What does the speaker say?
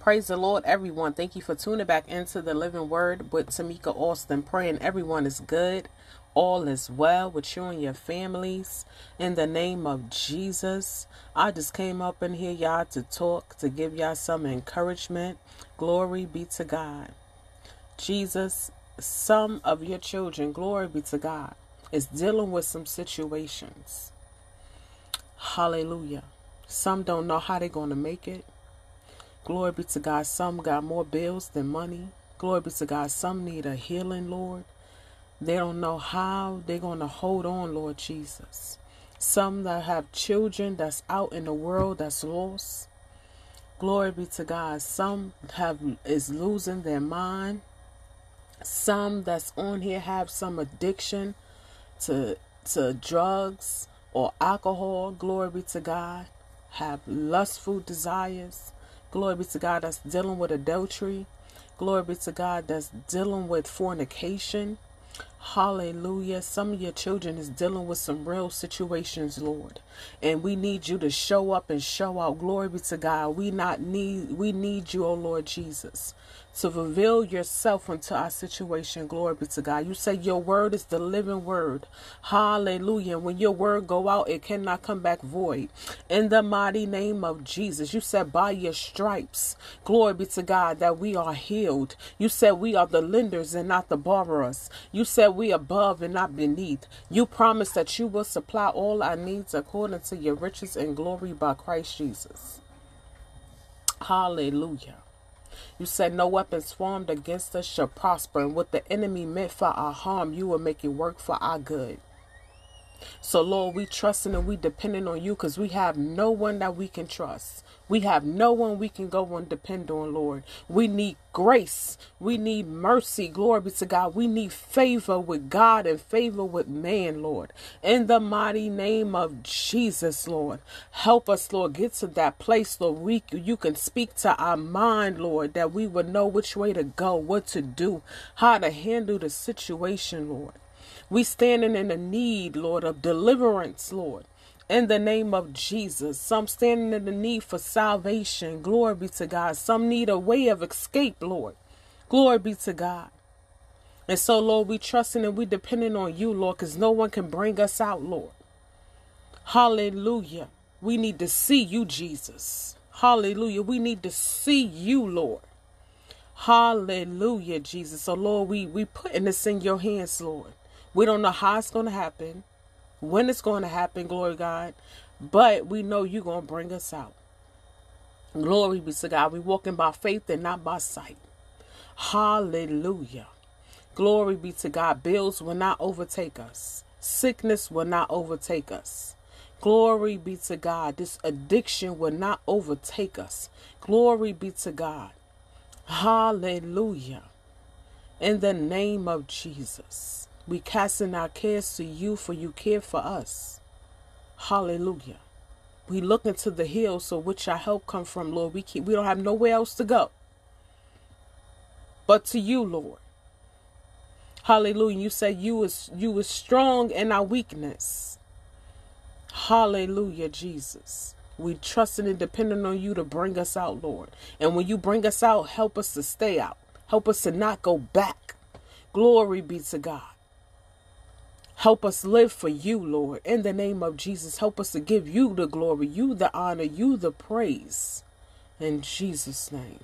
Praise the Lord, everyone. Thank you for tuning back into the Living Word with Tamika Austin. Praying everyone is good, all is well with you and your families. In the name of Jesus, I just came up in here, y'all, to talk, to give y'all some encouragement. Glory be to God. Jesus, some of your children, glory be to God, is dealing with some situations. Hallelujah. Some don't know how they're going to make it. Glory be to God. Some got more bills than money. Glory be to God. Some need a healing, Lord. They don't know how they're going to hold on, Lord Jesus. Some that have children that's out in the world that's lost. Glory be to God. Some have is losing their mind. Some that's on here have some addiction to to drugs or alcohol. Glory be to God. Have lustful desires. Glory be to God that's dealing with adultery. Glory be to God that's dealing with fornication. Hallelujah. Some of your children is dealing with some real situations, Lord. And we need you to show up and show out. Glory be to God. We not need we need you, oh Lord Jesus to reveal yourself unto our situation. Glory be to God. You say your word is the living word. Hallelujah. When your word go out, it cannot come back void. In the mighty name of Jesus. You said by your stripes, glory be to God, that we are healed. You said we are the lenders and not the borrowers. You said we above and not beneath. You promised that you will supply all our needs according to your riches and glory by Christ Jesus. Hallelujah. You said, No weapons formed against us shall prosper, and what the enemy meant for our harm, you will make it work for our good. So, Lord, we trusting and we depending on you because we have no one that we can trust. We have no one we can go and depend on, Lord. We need grace. We need mercy. Glory be to God. We need favor with God and favor with man, Lord. In the mighty name of Jesus, Lord. Help us, Lord, get to that place, Lord. We, you can speak to our mind, Lord, that we would know which way to go, what to do, how to handle the situation, Lord. We standing in the need, Lord, of deliverance, Lord. In the name of Jesus. Some standing in the need for salvation. Glory be to God. Some need a way of escape, Lord. Glory be to God. And so, Lord, we trusting and we depending on you, Lord, because no one can bring us out, Lord. Hallelujah. We need to see you, Jesus. Hallelujah. We need to see you, Lord. Hallelujah, Jesus. So, Lord, we we putting this in your hands, Lord. We don't know how it's going to happen, when it's going to happen, glory God, but we know you're going to bring us out. Glory be to God. We're walking by faith and not by sight. Hallelujah. Glory be to God. Bills will not overtake us. Sickness will not overtake us. Glory be to God. This addiction will not overtake us. Glory be to God. Hallelujah. In the name of Jesus. We casting our cares to you, for you care for us. Hallelujah. We look into the hills, so which our help come from, Lord. We keep, we don't have nowhere else to go, but to you, Lord. Hallelujah. You said you is you is strong in our weakness. Hallelujah, Jesus. We trusting and depending on you to bring us out, Lord. And when you bring us out, help us to stay out. Help us to not go back. Glory be to God. Help us live for you, Lord. In the name of Jesus, help us to give you the glory, you the honor, you the praise. In Jesus' name.